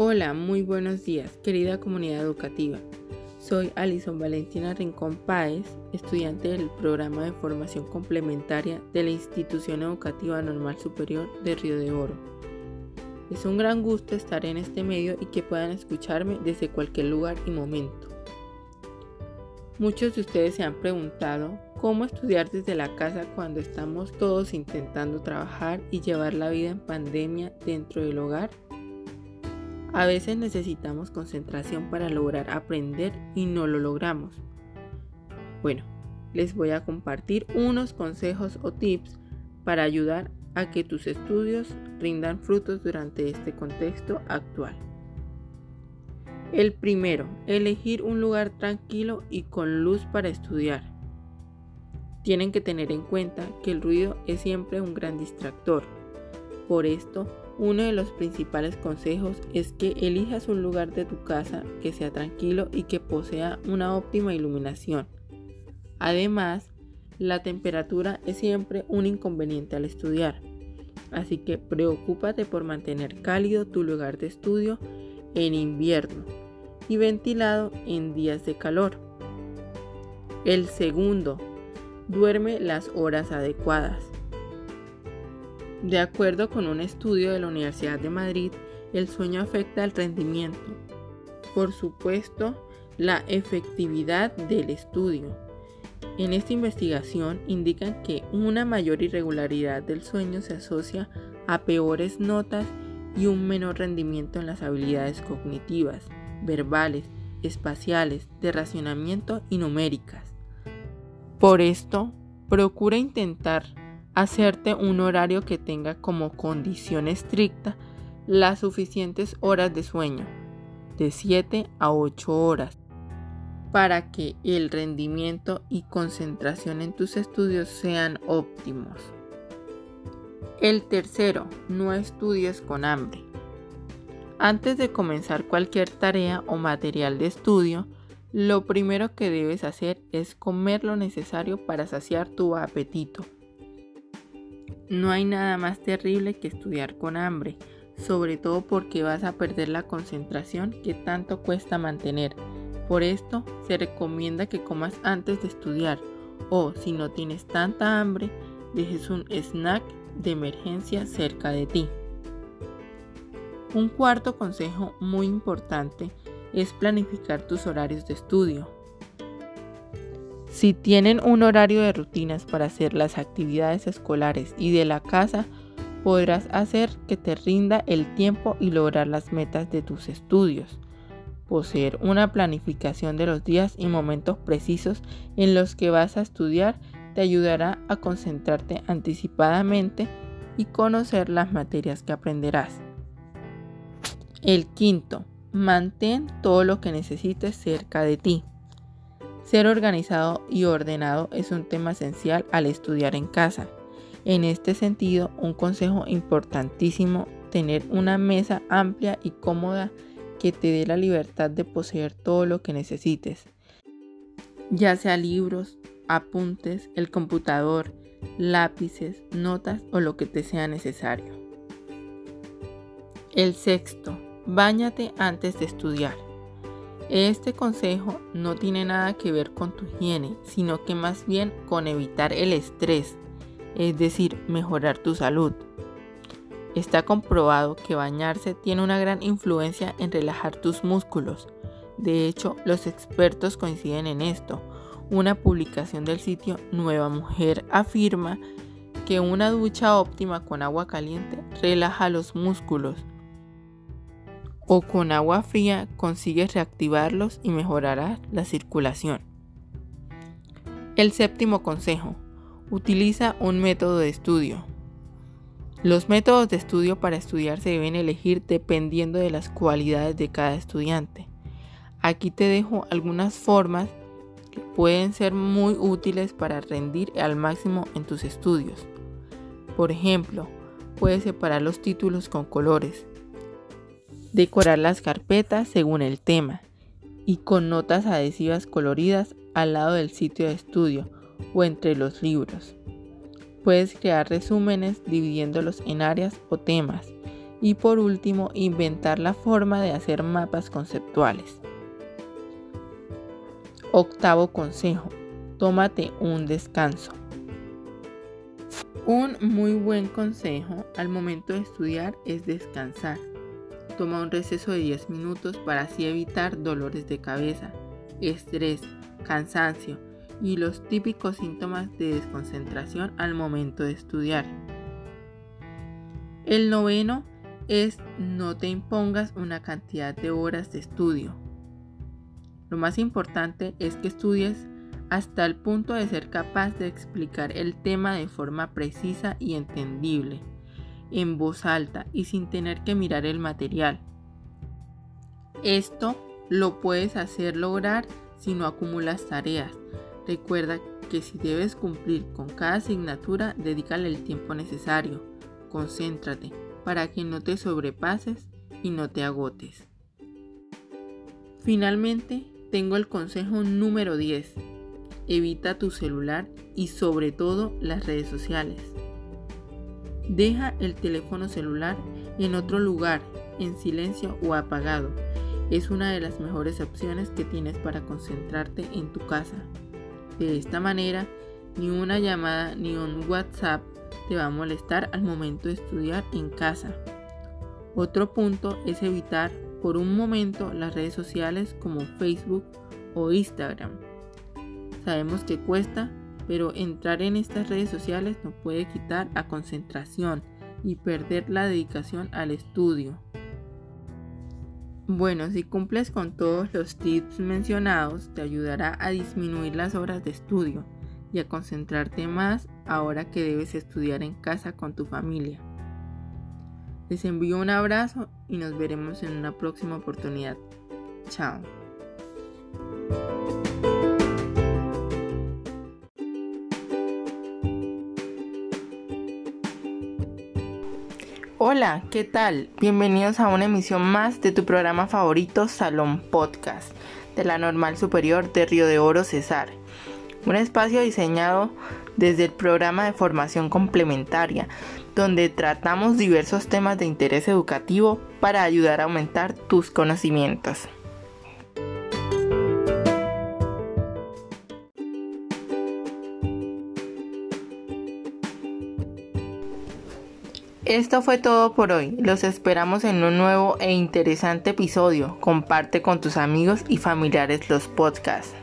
Hola, muy buenos días, querida comunidad educativa. Soy Alison Valentina Rincón Páez, estudiante del programa de formación complementaria de la Institución Educativa Normal Superior de Río de Oro. Es un gran gusto estar en este medio y que puedan escucharme desde cualquier lugar y momento. Muchos de ustedes se han preguntado cómo estudiar desde la casa cuando estamos todos intentando trabajar y llevar la vida en pandemia dentro del hogar. A veces necesitamos concentración para lograr aprender y no lo logramos. Bueno, les voy a compartir unos consejos o tips para ayudar a que tus estudios rindan frutos durante este contexto actual. El primero, elegir un lugar tranquilo y con luz para estudiar. Tienen que tener en cuenta que el ruido es siempre un gran distractor. Por esto, uno de los principales consejos es que elijas un lugar de tu casa que sea tranquilo y que posea una óptima iluminación. Además, la temperatura es siempre un inconveniente al estudiar, así que preocúpate por mantener cálido tu lugar de estudio en invierno y ventilado en días de calor. El segundo, duerme las horas adecuadas. De acuerdo con un estudio de la Universidad de Madrid, el sueño afecta al rendimiento. Por supuesto, la efectividad del estudio. En esta investigación indican que una mayor irregularidad del sueño se asocia a peores notas y un menor rendimiento en las habilidades cognitivas, verbales, espaciales, de racionamiento y numéricas. Por esto, procura intentar hacerte un horario que tenga como condición estricta las suficientes horas de sueño, de 7 a 8 horas, para que el rendimiento y concentración en tus estudios sean óptimos. El tercero, no estudies con hambre. Antes de comenzar cualquier tarea o material de estudio, lo primero que debes hacer es comer lo necesario para saciar tu apetito. No hay nada más terrible que estudiar con hambre, sobre todo porque vas a perder la concentración que tanto cuesta mantener. Por esto se recomienda que comas antes de estudiar o si no tienes tanta hambre, dejes un snack de emergencia cerca de ti. Un cuarto consejo muy importante es planificar tus horarios de estudio. Si tienen un horario de rutinas para hacer las actividades escolares y de la casa, podrás hacer que te rinda el tiempo y lograr las metas de tus estudios. Poseer una planificación de los días y momentos precisos en los que vas a estudiar te ayudará a concentrarte anticipadamente y conocer las materias que aprenderás. El quinto, mantén todo lo que necesites cerca de ti. Ser organizado y ordenado es un tema esencial al estudiar en casa. En este sentido, un consejo importantísimo, tener una mesa amplia y cómoda que te dé la libertad de poseer todo lo que necesites, ya sea libros, apuntes, el computador, lápices, notas o lo que te sea necesario. El sexto, báñate antes de estudiar. Este consejo no tiene nada que ver con tu higiene, sino que más bien con evitar el estrés, es decir, mejorar tu salud. Está comprobado que bañarse tiene una gran influencia en relajar tus músculos. De hecho, los expertos coinciden en esto. Una publicación del sitio Nueva Mujer afirma que una ducha óptima con agua caliente relaja los músculos o con agua fría consigues reactivarlos y mejorarás la circulación. El séptimo consejo. Utiliza un método de estudio. Los métodos de estudio para estudiar se deben elegir dependiendo de las cualidades de cada estudiante. Aquí te dejo algunas formas que pueden ser muy útiles para rendir al máximo en tus estudios. Por ejemplo, puedes separar los títulos con colores, Decorar las carpetas según el tema y con notas adhesivas coloridas al lado del sitio de estudio o entre los libros. Puedes crear resúmenes dividiéndolos en áreas o temas Y por último, inventar la forma de hacer mapas conceptuales. Octavo consejo, tómate un descanso. Un muy buen consejo al momento de estudiar es descansar. Toma un receso de 10 minutos para así evitar dolores de cabeza, estrés, cansancio y los típicos síntomas de desconcentración al momento de estudiar. El noveno es no te impongas una cantidad de horas de estudio. Lo más importante es que estudies hasta el punto de ser capaz de explicar el tema de forma precisa y entendible, en voz alta y sin tener que mirar el material. Esto lo puedes hacer lograr si no acumulas tareas. Recuerda que si debes cumplir con cada asignatura, dedícale el tiempo necesario. Concéntrate para que no te sobrepases y no te agotes. Finalmente, tengo el consejo número 10. Evita tu celular y sobre todo las redes sociales. Deja el teléfono celular en otro lugar, en silencio o apagado. Es una de las mejores opciones que tienes para concentrarte en tu casa. De esta manera, ni una llamada ni un WhatsApp te va a molestar al momento de estudiar en casa. Otro punto es evitar por un momento las redes sociales como Facebook o Instagram. Sabemos que cuesta, pero entrar en estas redes sociales nos puede quitar la concentración y perder la dedicación al estudio. Bueno, si cumples con todos los tips mencionados, te ayudará a disminuir las horas de estudio y a concentrarte más ahora que debes estudiar en casa con tu familia. Les envío un abrazo y nos veremos en una próxima oportunidad. Chao. Hola, ¿qué tal? Bienvenidos a una emisión más de tu programa favorito Salón Podcast de la Normal Superior de Río de Oro Cesar. Un espacio diseñado desde el programa de formación complementaria, donde tratamos diversos temas de interés educativo para ayudar a aumentar tus conocimientos. Esto fue todo por hoy. Los esperamos en un nuevo e interesante episodio. Comparte con tus amigos y familiares los podcasts.